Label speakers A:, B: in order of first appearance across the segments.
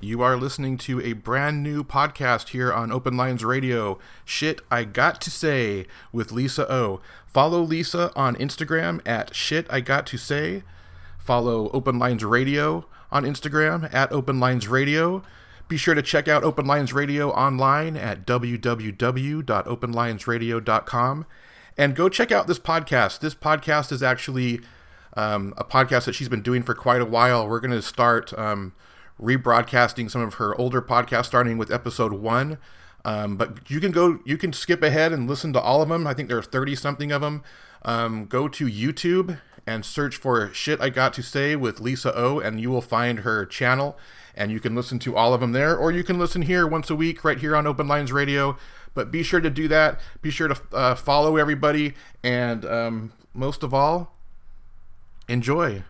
A: You are listening to a brand new podcast here on Open Lines Radio. Shit I Got to Say with Lisa O. Follow Lisa on Instagram at Shit I Got to Say. Follow Open Lines Radio on Instagram at Open Lines Radio. Be sure to check out Open Lines Radio online at www.openlinesradio.com and go check out this podcast. This podcast is actually um, a podcast that she's been doing for quite a while. We're going to start um, rebroadcasting some of her older podcasts, starting with episode one. Um, but you can go, you can skip ahead and listen to all of them. I think there are 30 something of them. Um, go to YouTube and search for Shit I Got to Say with Lisa O, and you will find her channel. And you can listen to all of them there, or you can listen here once a week right here on Open Lines Radio. But be sure to do that. Be sure to uh, follow everybody. And um, most of all, enjoy.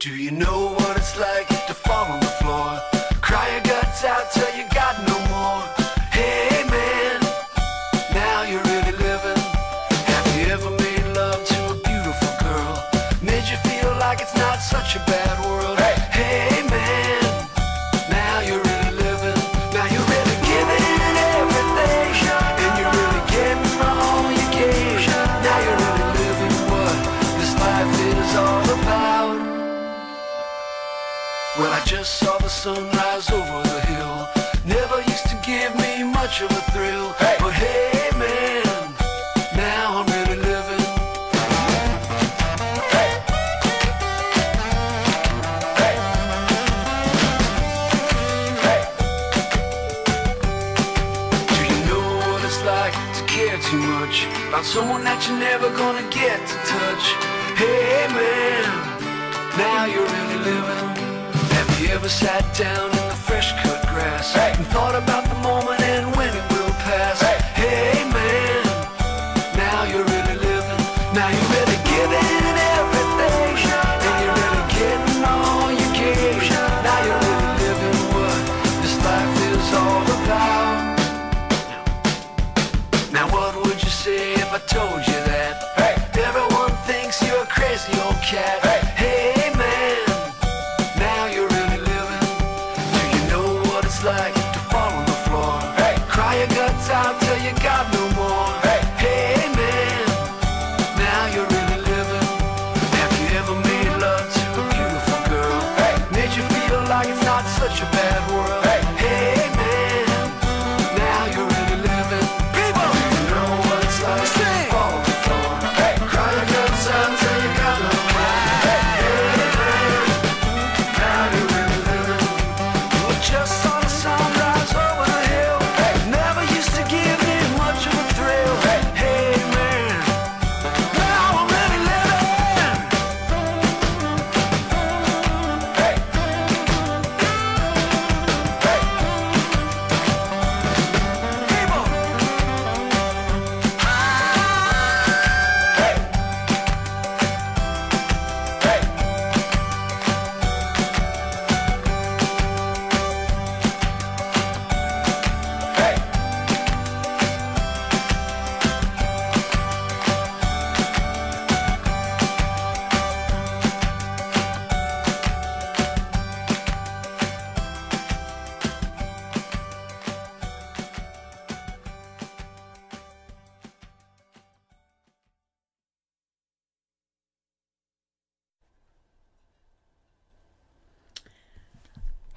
B: Do you know what it's like to fall on the floor? Cry your guts out till you got no more. Hey man, now you're really living. Have you ever made love to a beautiful girl? Made you feel like it's not such a bad someone that you're never gonna get to touch? Hey, man, now you're really living. Have you ever sat down in the fresh cut grass and thought about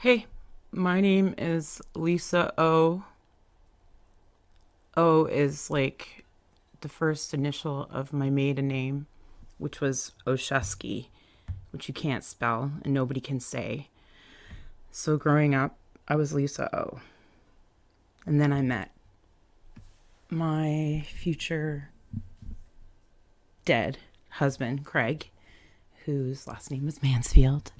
B: Hey,
C: my name is Lisa O. O is like the first initial of my maiden name, which was Oshesky, which you can't spell and nobody can say. So growing up, I was Lisa O. And then I met my future dead husband, Craig, whose last name was Mansfield.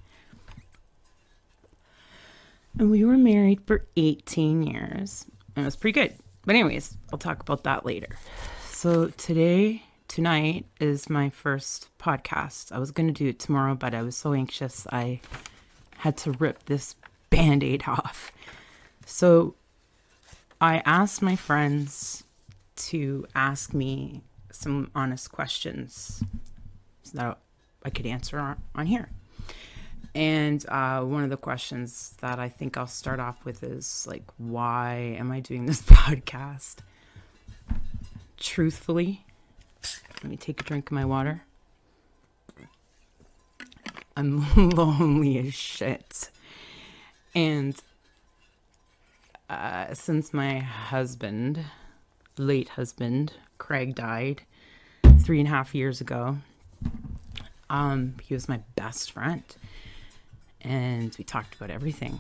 C: And we were married for 18 years. And it was pretty good. But, anyways, I'll talk about that later. So, today, tonight is my first podcast. I was going to do it tomorrow, but I was so anxious I had to rip this band aid off. So, I asked my friends to ask me some honest questions so that I could answer on, on here. And uh, one of the questions that I think I'll start off with is like, why am I doing this podcast? Truthfully, let me take a drink of my water. I'm lonely as shit. And uh, since my husband, late husband, Craig, died three and a half years ago, um, he was my best friend and we talked about everything.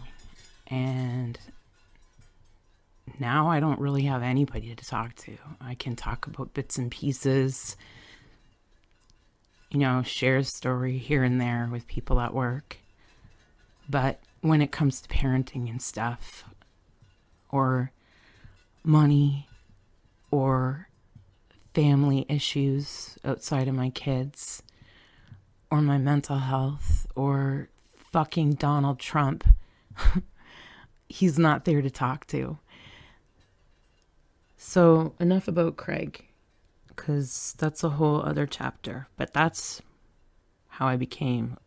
C: And now I don't really have anybody to talk to. I can talk about bits and pieces, you know, share a story here and there with people at work. But when it comes to parenting and stuff, or money, or family issues outside of my kids, or my mental health, or fucking Donald Trump. He's not there to talk to. So, enough about Craig, because that's a whole other chapter. But that's how I became,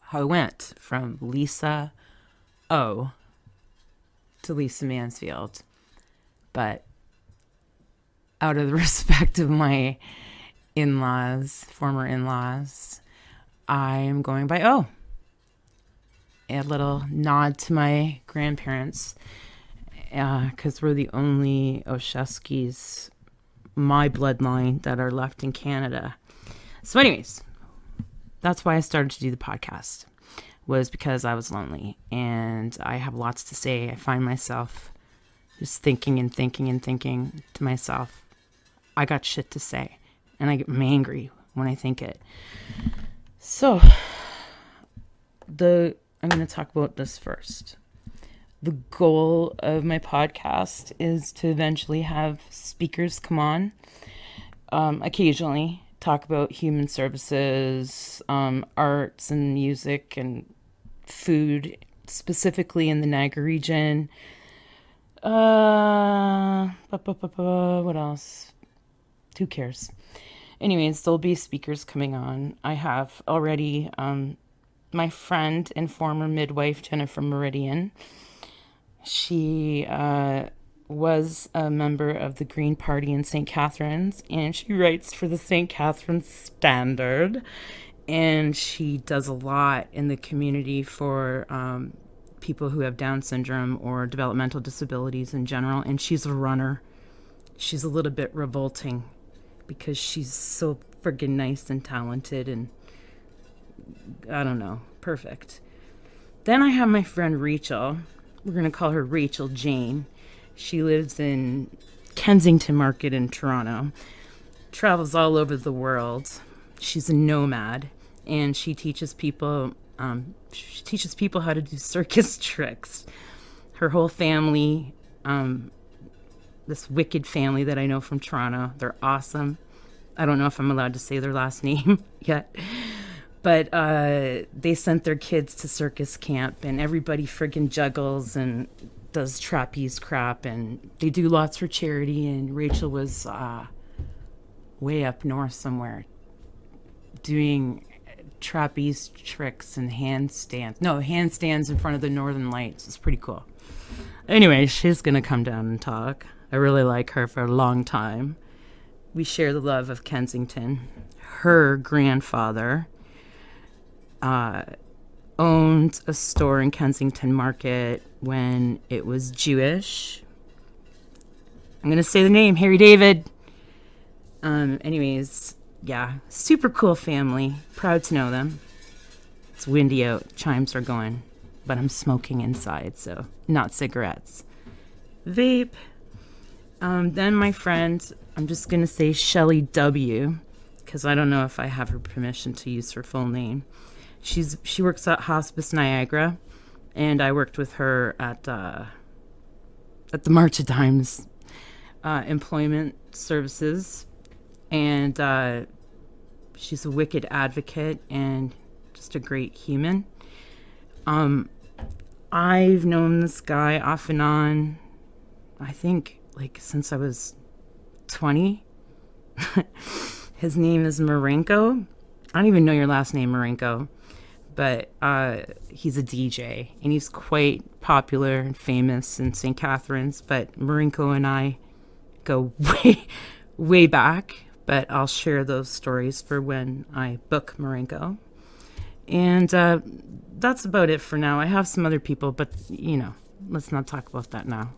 C: how I went from Lisa O to Lisa Mansfield. But out of the respect of my in laws, former in laws, I am going by O a little nod to my grandparents because uh, we're the only Osheskis, my bloodline, that are left in Canada. So, anyways, that's why I started to do the podcast was because I was lonely and I have lots to say. I find myself just thinking and thinking and thinking to myself, I got shit to say, and I get angry when I think it. So, the I'm going to talk about this first. The goal of my podcast is to eventually have speakers come on um, occasionally, talk about human services, um, arts, and music, and food, specifically in the Niagara region. Uh, what else? Who cares? Anyways, there'll be speakers coming on. I have already um, my friend and former midwife, Jennifer Meridian. She uh, was a member of the Green Party in St. Catharines, and she writes for the St. Catharines Standard. And she does a lot in the community for um, people who have Down syndrome or developmental disabilities in general. And she's a runner. She's a little bit revolting because she's so friggin' nice and talented and I don't know, perfect. Then I have my friend Rachel. We're going to call her Rachel Jane. She lives in Kensington Market in Toronto, travels all over the world. She's a nomad and she teaches people um, she teaches people how to do circus tricks. Her whole family, um, this wicked family that I know from Toronto, they're awesome. I don't know if I'm allowed to say their last name yet but uh, they sent their kids to circus camp and everybody friggin' juggles and does trapeze crap and they do lots for charity and rachel was uh, way up north somewhere doing trapeze tricks and handstands no handstands in front of the northern lights. It's pretty cool. Anyway she's gonna come down and talk. I really like her for a long time. We share the love of kensington her grandfather uh, owned a store in Kensington Market when it was Jewish. I'm gonna say the name, Harry David. Um, anyways, yeah, super cool family. Proud to know them. It's windy out, chimes are going, but I'm smoking inside, so not cigarettes. Vape. Um, then my friend, I'm just gonna say Shelly W, because I don't know if I have her permission to use her full name. She's she works at Hospice Niagara, and I worked with her at uh, at the March of Dimes uh, Employment Services, and uh, she's a wicked advocate and just a great human. Um, I've known this guy off and on, I think like since I was 20. His name is Marinko I don't even know your last name, Marinko, but uh, he's a DJ and he's quite popular and famous in St. Catharines. But Marinko and I go way, way back. But I'll share those stories for when I book Marinko. And uh, that's about it for now. I have some other people, but you know, let's not talk about that now.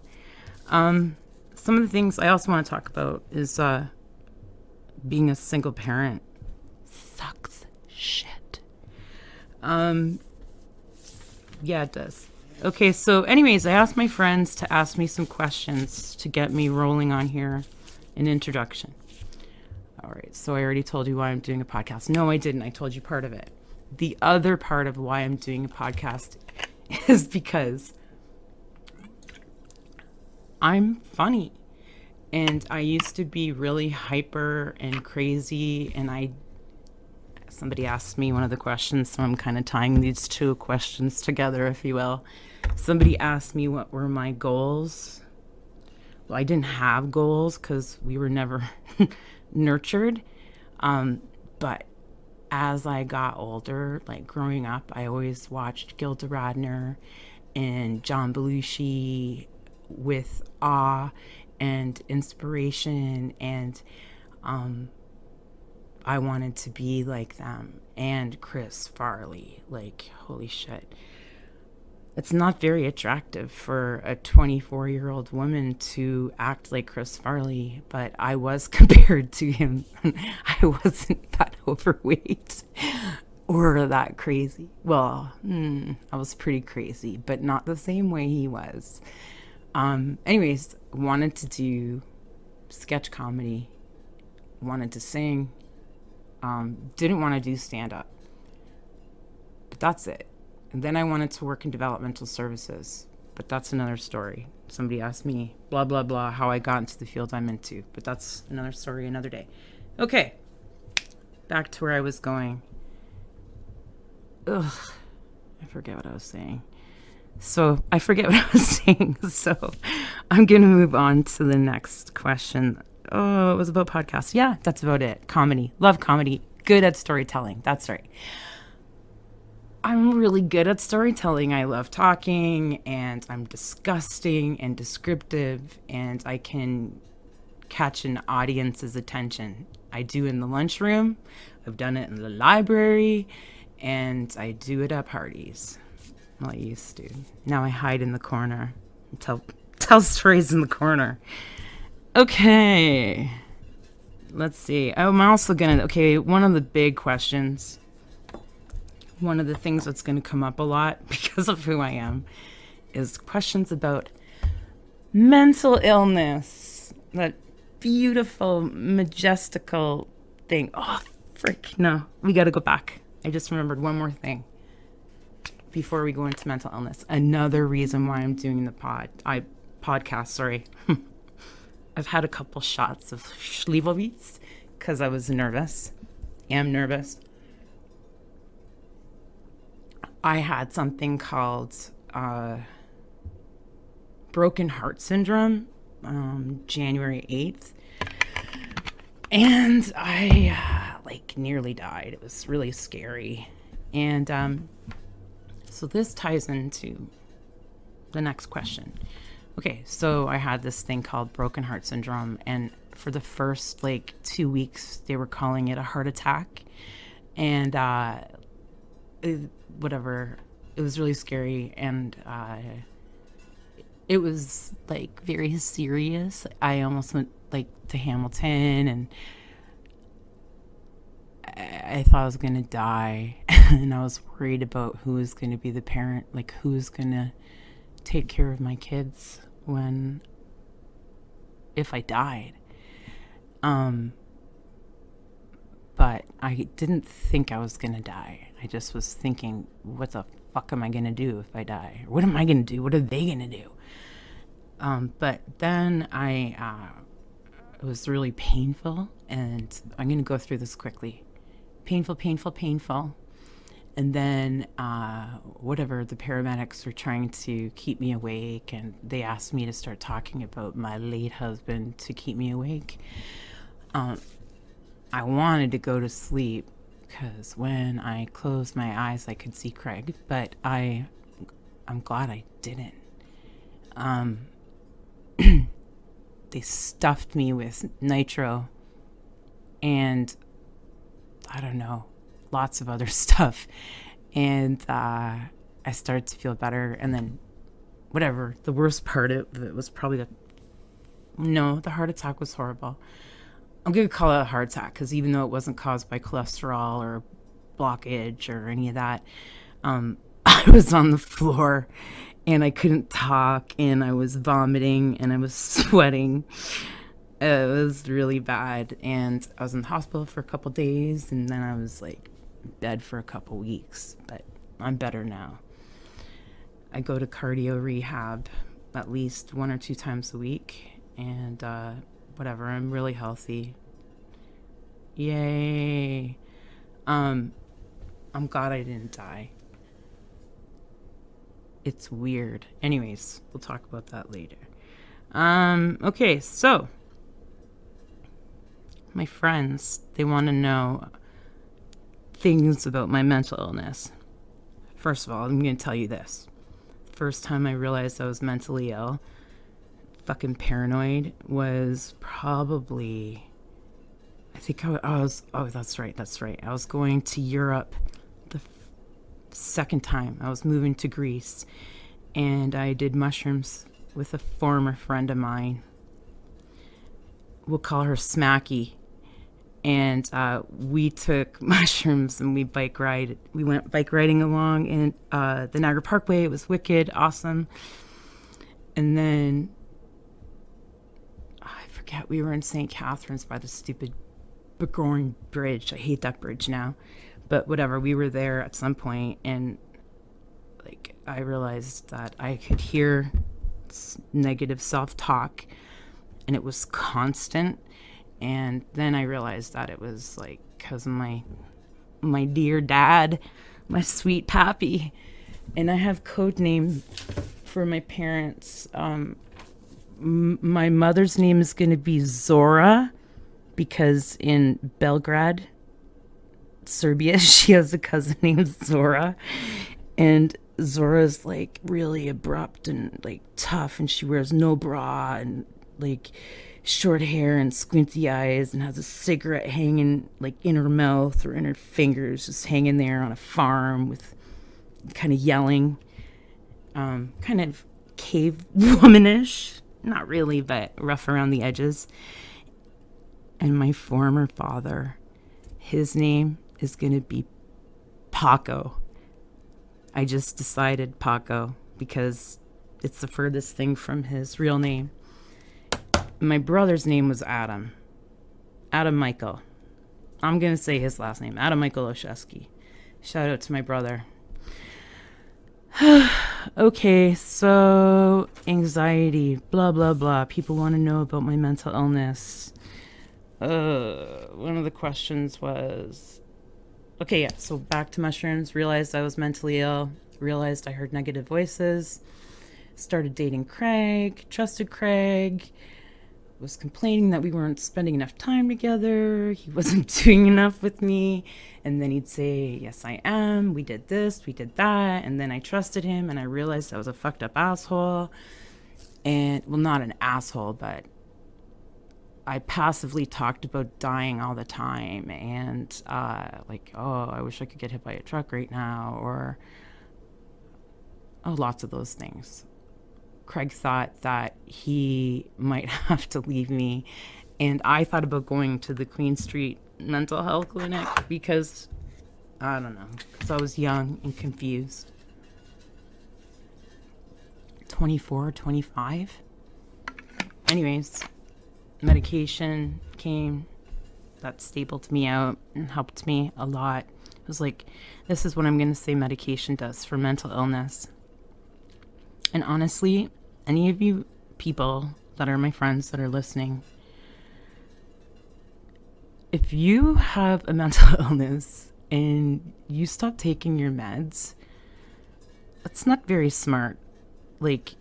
C: Um, some of the things I also want to talk about is uh, being a single parent sucks shit. Um, yeah, it does. Okay, so anyways, I asked my friends to ask me some questions to get me rolling on here. An introduction. All right, so I already told you why I'm doing a podcast. No, I didn't. I told you part of it. The other part of why I'm doing a podcast is because I'm funny. And I used to be really hyper and crazy. And I, somebody asked me one of the questions, so I'm kind of tying these two questions together, if you will. Somebody asked me what were my goals. Well, I didn't have goals because we were never nurtured. Um, but as I got older, like growing up, I always watched Gilda Radner and John Belushi with awe and inspiration and um I wanted to be like them and Chris Farley like holy shit it's not very attractive for a 24 year old woman to act like Chris Farley, but I was compared to him. I wasn't that overweight or that crazy. Well, mm, I was pretty crazy, but not the same way he was. Um, anyways, wanted to do sketch comedy, wanted to sing, um, didn't want to do stand up. But that's it. And then I wanted to work in developmental services, but that's another story. Somebody asked me, blah, blah, blah, how I got into the field I'm into, but that's another story another day. Okay, back to where I was going. Ugh, I forget what I was saying. So I forget what I was saying. So I'm going to move on to the next question. Oh, it was about podcasts. Yeah, that's about it. Comedy. Love comedy. Good at storytelling. That's right. I'm really good at storytelling. I love talking and I'm disgusting and descriptive and I can catch an audience's attention. I do in the lunchroom, I've done it in the library, and I do it at parties. Well, I used to. Now I hide in the corner and tell tell stories in the corner. Okay. Let's see. Oh, I'm also gonna okay, one of the big questions one of the things that's to come up a lot because of who I am is questions about mental illness. That beautiful, majestical thing. Oh, frick. No, we got to go back. I just remembered one more thing before we go into mental illness. Another reason why I'm doing the pod, I podcast, sorry. I've had a couple shots of Schlivovitz because I was nervous. Am nervous. I had something called uh, broken heart syndrome um, January 8th. And I uh, like nearly died. It was really scary. And um, so this ties into the next question. Okay, so I had this thing called broken heart syndrome, and for the first like two weeks, they were calling it a heart attack. And uh, it, whatever. It was really scary, and uh, it was like very serious. I almost went like to Hamilton, and I, I thought I was gonna die, and I was worried about who was gonna be the parent, like who's gonna take care of my kids when if I died. Um, but I didn't think I was gonna die. I just was thinking, what the fuck am I gonna do if I die? What am I gonna do? What are they gonna do? Um, but then I, uh, it was really painful, and I'm gonna go through this quickly. Painful, painful, painful. And then, uh, whatever, the paramedics were trying to keep me awake, and they asked me to start talking about my late husband to keep me awake. Um, I wanted to go to sleep because when I closed my eyes, I could see Craig, but I, I'm glad I didn't. Um, they stuffed me with nitro and I don't know, lots of other stuff. And uh, I started to feel better. And then, whatever, the worst part of it was probably the no, the heart attack was horrible. I'm going to call it a heart attack because even though it wasn't caused by cholesterol or blockage or any of that, um, I was on the floor and I couldn't talk and I was vomiting and I was sweating. It was really bad. And I was in the hospital for a couple days and then I was like bed for a couple weeks, but I'm better now. I go to cardio rehab at least one or two times a week and uh, whatever. I'm really healthy. Yay. Um, I'm glad I didn't die. It's weird. Anyways, we'll talk about that later. Um, okay, so my friends, they want to know things about my mental illness. First of all, I'm going to tell you this. First time I realized I was mentally ill, fucking paranoid, was probably. I think I, was. Oh, that's right. That's right. I was going to Europe the f- second time. I was moving to Greece, and I did mushrooms with a former friend of mine. We'll call her Smacky. And uh, we took mushrooms and we bike ride. We went bike riding along in uh, the Niagara Parkway. It was wicked, awesome. And then I forget we were in St. Catharines by the stupid Burgoyne Bridge. I hate that bridge now, but whatever. We were there at some point, and like I realized that I could hear negative self-talk, and it was constant. And then I realized that it was like because my my dear dad, my sweet pappy, and I have code name for my parents. Um, m- my mother's name is going to be Zora because in Belgrade, Serbia, she has a cousin named Zora. And Zora's like really abrupt and like tough, and she wears no bra and like short hair and squinty eyes and has a cigarette hanging like in her mouth or in her fingers, just hanging there on a farm with kind of yelling, um, kind of cave womanish. Not really, but rough around the edges. And my former father, his name is going to be Paco. I just decided Paco because it's the furthest thing from his real name. My brother's name was Adam. Adam Michael. I'm going to say his last name, Adam Michael Oshesky. Shout out to my brother. okay, so anxiety, blah, blah, blah. People want to know about my mental illness. Uh, one of the questions was okay, yeah, so back to mushrooms. Realized I was mentally ill. Realized I heard negative voices. Started dating Craig. Trusted Craig. Was complaining that we weren't spending enough time together. He wasn't doing enough with me. And then he'd say, Yes, I am. We did this. We did that. And then I trusted him and I realized I was a fucked up asshole. And, well, not an asshole, but I passively talked about dying all the time and uh, like, oh, I wish I could get hit by a truck right now, or oh, lots of those things. Craig thought that he might have to leave me, and I thought about going to the Queen Street mental health clinic because I don't know, because I was young and confused. 24, 25. Anyways, medication came that stapled me out and helped me a lot. It was like, this is what I'm going to say medication does for mental illness. And honestly, any of you people that are my friends that are listening, if you have a mental illness and you stop taking your meds, that's not very smart. Like,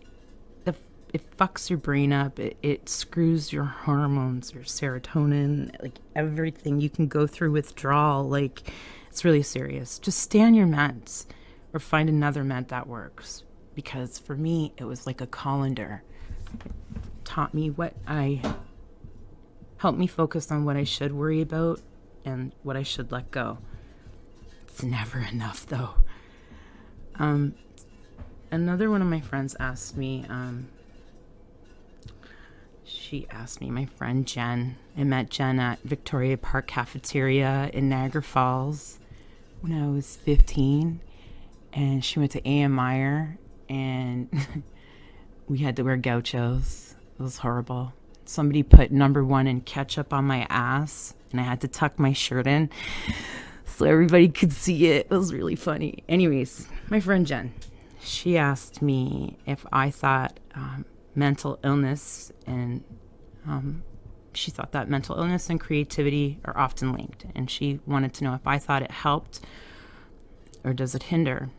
C: the, it fucks your brain up. It, it screws your hormones, your serotonin, like everything. You can go through withdrawal. Like, It's really serious. Just stay on your meds or find another med that works. Because for me, it was like a colander. Taught me what I helped me focus on what I should worry about and what I should let go. It's never enough though. Um another one of my friends asked me, um she asked me, my friend Jen. I met Jen at Victoria Park Cafeteria in Niagara Falls when I was 15. And she went to A.M. and we had to wear gauchos. It was horrible. Somebody put number one in ketchup on my ass and I had to tuck my shirt in so everybody could see it. It was really funny. Anyways, my friend Jen, she asked me if I thought um, mental illness and um, she thought that mental illness and creativity are often linked. And she wanted to know if I thought it helped or does it hinder.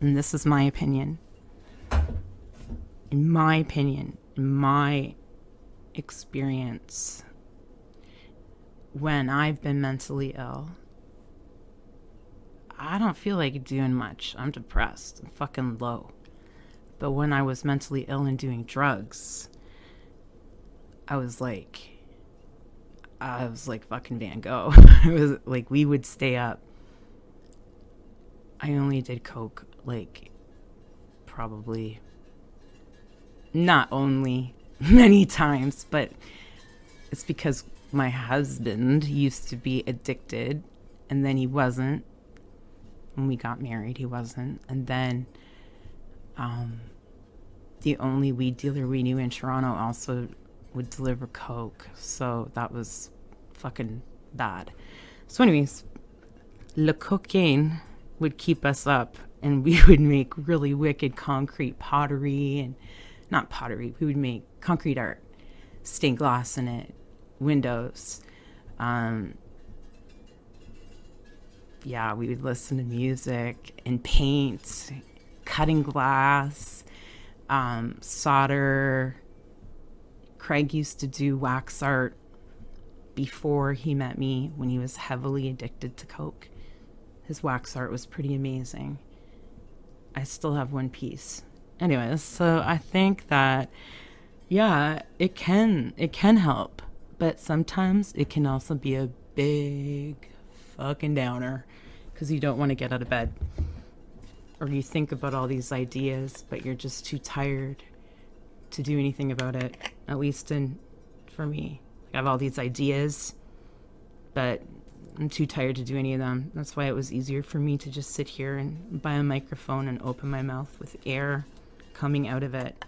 C: And this is my opinion. In my opinion, in my experience, when I've been mentally ill, I don't feel like doing much. I'm depressed. I'm fucking low. But when I was mentally ill and doing drugs, I was like, I was like fucking Van Gogh. it was like we would stay up. I only did coke like probably not only many times, but it's because my husband used to be addicted and then he wasn't. When we got married, he wasn't. And then um, the only weed dealer we knew in Toronto also would deliver coke. So that was fucking bad. So, anyways, Le Cocaine would keep us up and we would make really wicked concrete pottery and not pottery, we would make concrete art, stained glass in it, windows. Um, yeah, we would listen to music and paint, cutting glass, um, solder. Craig used to do wax art before he met me when he was heavily addicted to Coke. His wax art was pretty amazing. I still have one piece. Anyways, so I think that yeah, it can it can help, but sometimes it can also be a big fucking downer because you don't want to get out of bed or you think about all these ideas but you're just too tired to do anything about it at least in for me i have all these ideas but i'm too tired to do any of them. That's why it was easier for me to just sit here and buy a microphone and open my mouth with air coming out of it.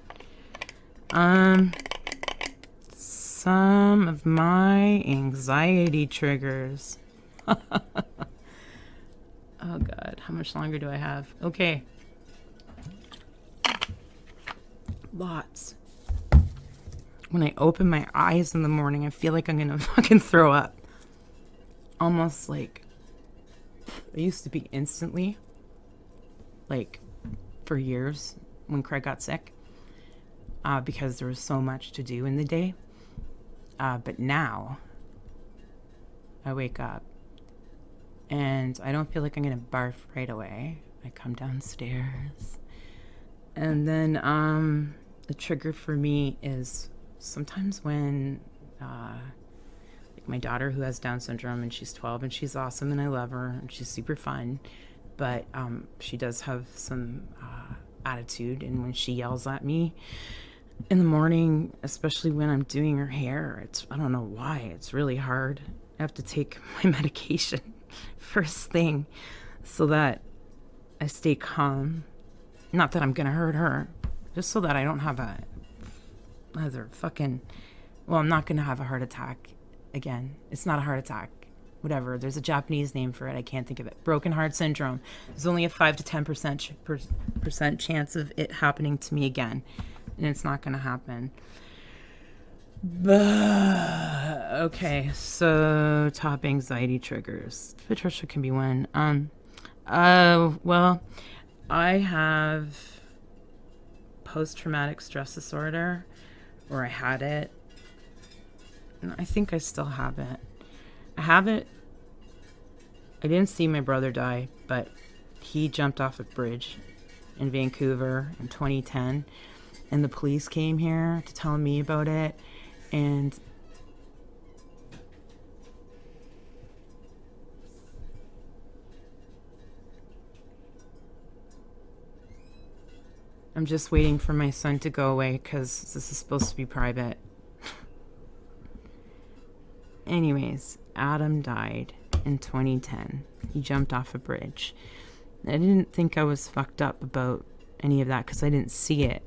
C: Um some of my anxiety triggers. Oh god. How much longer do i have? Okay. Lots. When i open my eyes in the morning i feel like i'm gonna fucking throw up almost like i used to be instantly like for years when craig got sick uh, because there was so much to do in the day uh, but now i wake up and I don't feel like I'm gonna barf right away. I come downstairs, and then um, the trigger for me is sometimes when uh, my daughter who has Down syndrome and she's 12 and she's awesome and I love her and she's super fun, but um, she does have some uh, attitude, and when she yells at me in the morning, especially when I'm doing her hair, it's I don't know why it's really hard. I have to take my medication first thing so that I stay calm. Not that I'm gonna hurt her, just so that I don't have a other fucking. Well, I'm not gonna have a heart attack again. It's not a heart attack. Whatever. There's a Japanese name for it. I can't think of it. Broken heart syndrome. There's only a five to ten percent percent chance of it happening to me again, and it's not gonna happen. Okay, so top anxiety triggers. Patricia can be one. Um, uh, well, I have post traumatic stress disorder, or I had it. I think I still have it. I have it I didn't see my brother die, but he jumped off a bridge in Vancouver in 2010, and the police came here to tell me about it, and I'm just waiting for my son to go away because this is supposed to be private. Anyways, Adam died in 2010. He jumped off a bridge. I didn't think I was fucked up about any of that because I didn't see it.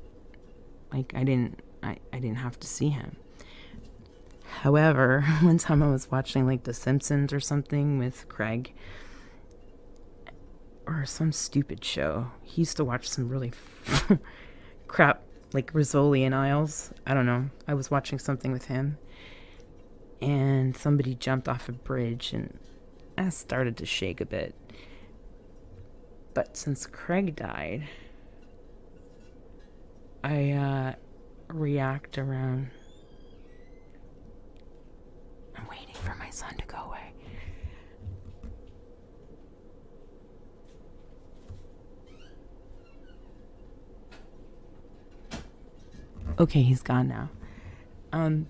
C: Like I didn't, I, I didn't have to see him. However, one time I was watching like The Simpsons or something with Craig, or some stupid show. He used to watch some really crap like Rizzoli and Isles. I don't know. I was watching something with him, and somebody jumped off a bridge, and I started to shake a bit. But since Craig died, I uh, react around. I'm waiting for my son to go away. Okay, he's gone now. Um,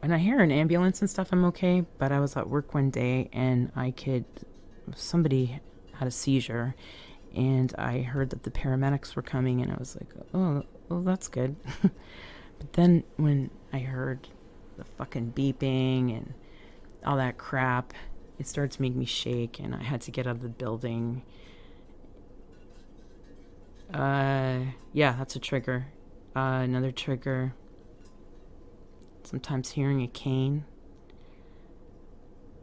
C: when I hear an ambulance and stuff, I'm okay. But I was at work one day and I could, somebody had a seizure, and I heard that the paramedics were coming, and I was like, oh, well, that's good. but then when I heard the fucking beeping and all that crap, it started to make me shake, and I had to get out of the building. Uh, yeah, that's a trigger. Uh, another trigger. Sometimes hearing a cane.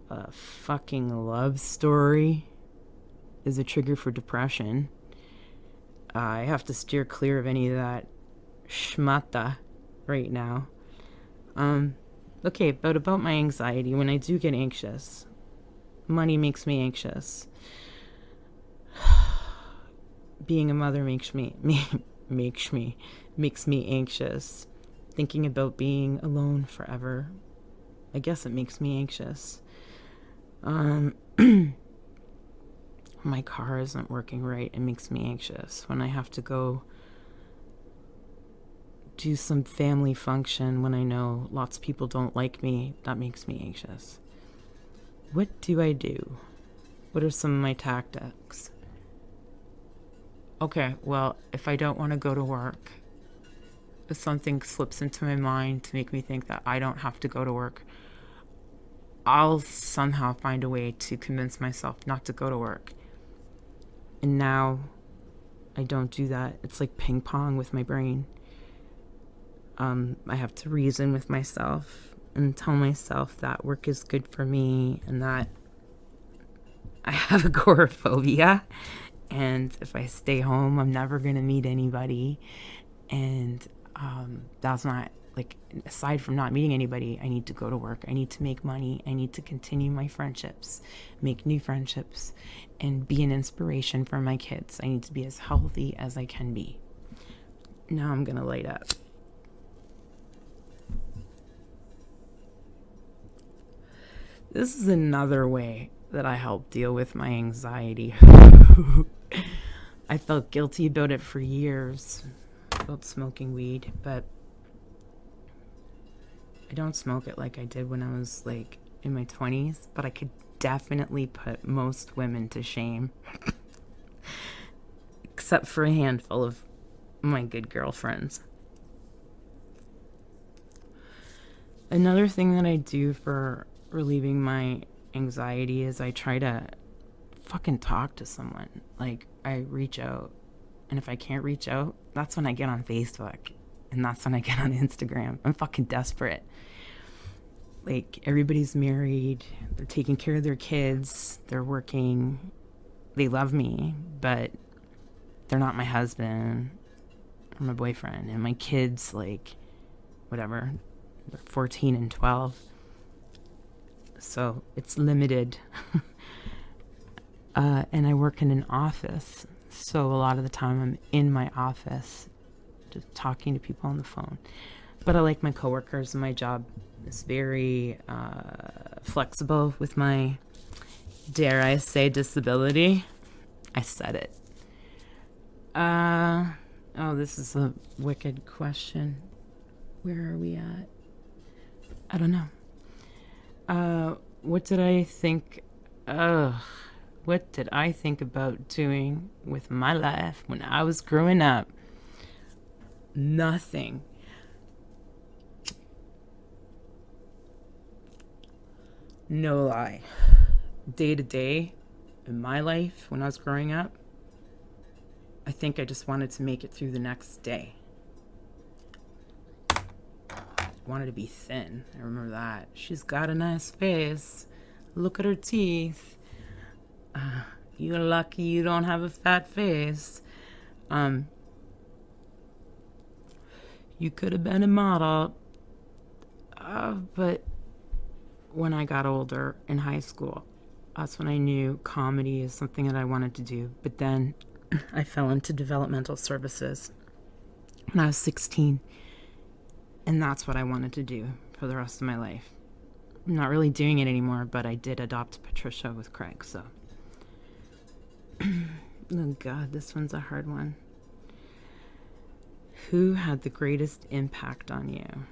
C: A fucking love story is a trigger for depression. I have to steer clear of any of that schmata right now. Um, okay, but about my anxiety, when I do get anxious, money makes me anxious. Being a mother makes me, me makes me makes me anxious. Thinking about being alone forever, I guess it makes me anxious. Um, my car isn't working right, it makes me anxious. When I have to go do some family function when I know lots of people don't like me, that makes me anxious. What do I do? What are some of my tactics? Okay, well, if I don't want to go to work, something slips into my mind to make me think that I don't have to go to work, I'll somehow find a way to convince myself not to go to work. And now I don't do that. It's like ping pong with my brain. Um, I have to reason with myself and tell myself that work is good for me and that I have agoraphobia. And if I stay home, I'm never going to meet anybody. And um, that's not like aside from not meeting anybody i need to go to work. I need to make money. I need to continue my friendships make new friendships and be an inspiration for my kids. I need to be as healthy as i can be. Now i'm gonna light up. This is another way that i help deal with my anxiety. I felt guilty about it for years about smoking weed, but I don't smoke it like I did when I was like in my 20s, but I could definitely put most women to shame. Except for a handful of my good girlfriends. Another thing that I do for relieving my anxiety is I try to fucking talk to someone. Like, I reach out. And if I can't reach out, that's when I get on Facebook and that's when I get on Instagram. I'm fucking desperate. Like everybody's married, they're taking care of their kids, they're working, they love me, but they're not my husband or my boyfriend. And my kids, like, whatever, they're 14 and 12. So it's limited. uh, and I work in an office. So a lot of the time I'm in my office just talking to people on the phone. But I like my coworkers and my job is very uh, flexible with my Dare I say disability? I said it. Uh, oh, this is a wicked question. Where are we at? I don't know. Uh, what did I think? Ugh. What did I think about doing with my life when I was growing up? Nothing. No lie. Day to day in my life when I was growing up, I think I just wanted to make it through the next day. Wanted to be thin. I remember that. She's got a nice face. Look at her teeth. You're lucky you don't have a fat face. Um, you could have been a model. Uh, but when I got older in high school, that's when I knew comedy is something that I wanted to do. But then I fell into developmental services when I was 16. And that's what I wanted to do for the rest of my life. I'm not really doing it anymore, but I did adopt Patricia with Craig, so. Oh, God, this one's a hard one. Who had the greatest impact on you?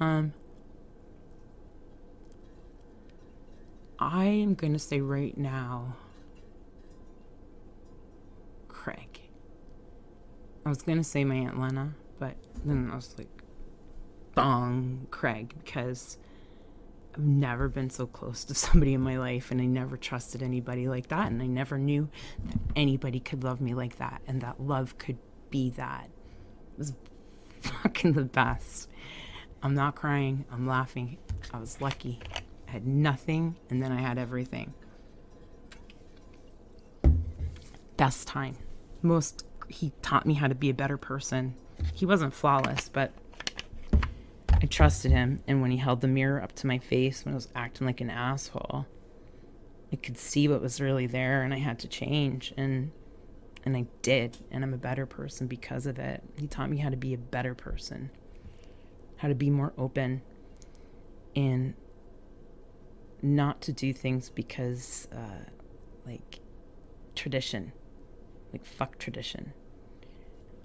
C: Um, I am going to say right now, Craig. I was going to say my Aunt Lena, but then I was like, bong, Craig, because I've never been so close to somebody in my life and I never trusted anybody like that. And I never knew that anybody could love me like that and that love could be that. It was fucking the best. I'm not crying, I'm laughing. I was lucky. I had nothing and then I had everything. Best time. Most, he taught me how to be a better person. He wasn't flawless, but I trusted him. And when he held the mirror up to my face when I was acting like an asshole, I could see what was really there and I had to change. And and I did, and I'm a better person because of it. He taught me how to be a better person, how to be more open, and not to do things because, uh, like, tradition, like fuck tradition.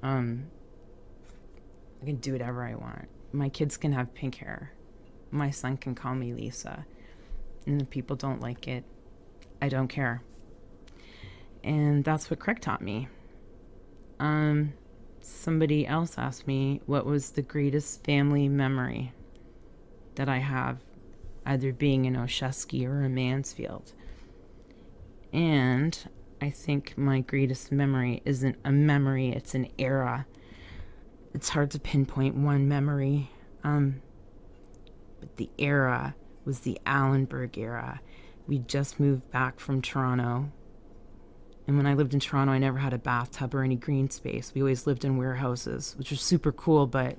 C: Um, I can do whatever I want. My kids can have pink hair. My son can call me Lisa, and if people don't like it, I don't care and that's what Craig taught me. Um, somebody else asked me what was the greatest family memory that I have, either being in Oshesky or in Mansfield. And I think my greatest memory isn't a memory, it's an era. It's hard to pinpoint one memory. Um, but the era was the Allenberg era. We just moved back from Toronto and when I lived in Toronto, I never had a bathtub or any green space. We always lived in warehouses, which was super cool, but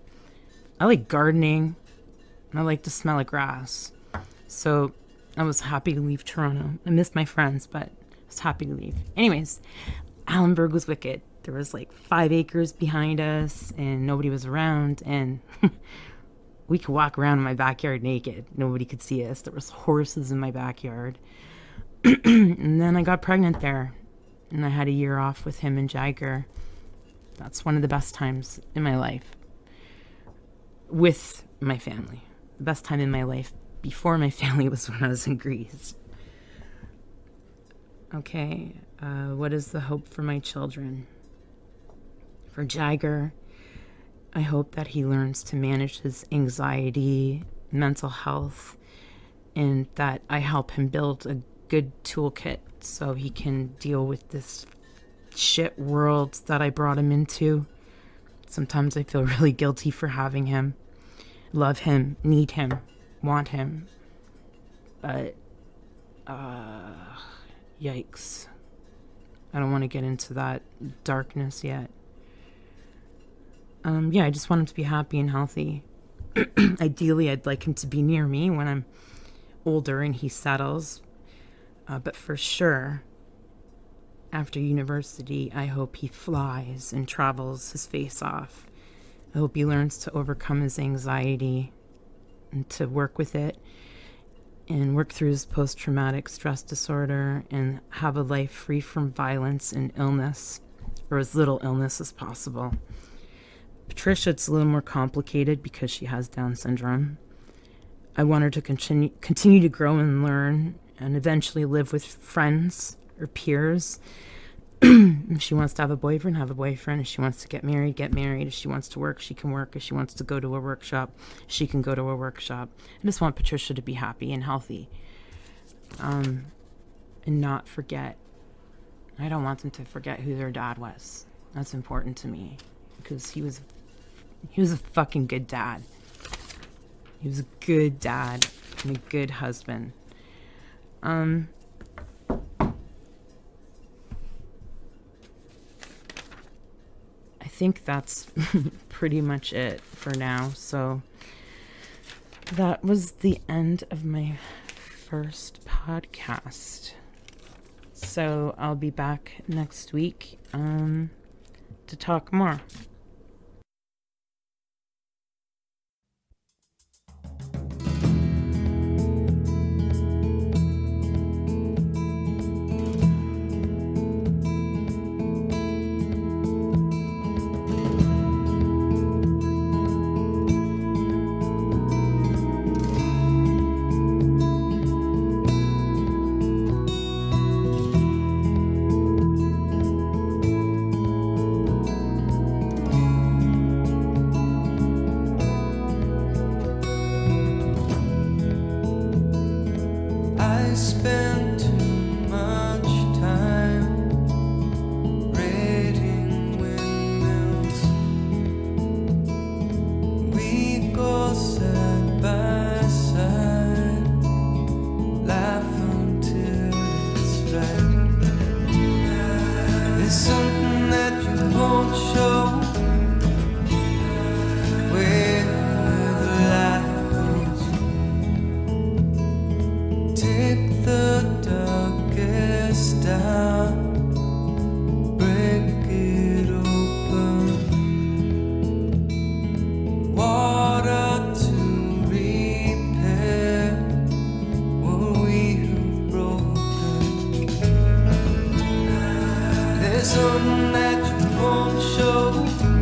C: I like gardening and I like the smell of grass. So I was happy to leave Toronto. I missed my friends, but I was happy to leave. Anyways, Allenberg was wicked. There was like five acres behind us and nobody was around and we could walk around in my backyard naked. Nobody could see us. There was horses in my backyard. and then I got pregnant there and I had a year off with him and Jagger. That's one of the best times in my life with my family. The best time in my life before my family was when I was in Greece. Okay, uh, what is the hope for my children? For Jagger, I hope that he learns to manage his anxiety, mental health, and that I help him build a good toolkit so he can deal with this shit world that I brought him into. Sometimes I feel really guilty for having him. Love him, need him, want him. But, uh, yikes. I don't want to get into that darkness yet. Um, yeah, I just want him to be happy and healthy. Ideally, I'd like him to be near me when I'm older and he settles, uh, but for sure, after university, I hope he flies and travels his face off. I hope he learns to overcome his anxiety and to work with it and work through his post traumatic stress disorder and have a life free from violence and illness, or as little illness as possible. Patricia, it's a little more complicated because she has Down syndrome. I want her to continue continue to grow and learn, and eventually live with friends or peers. if she wants to have a boyfriend, have a boyfriend. If she wants to get married, get married. If she wants to work, she can work. If she wants to go to a workshop, she can go to a workshop. I just want Patricia to be happy and healthy, um, and not forget. I don't want them to forget who their dad was. That's important to me because he was he was a fucking good dad. He was a good dad and a good husband. Um I think that's pretty much it for now. So that was the end of my first podcast. So I'll be back next week um, to talk more.
D: Something that you won't show.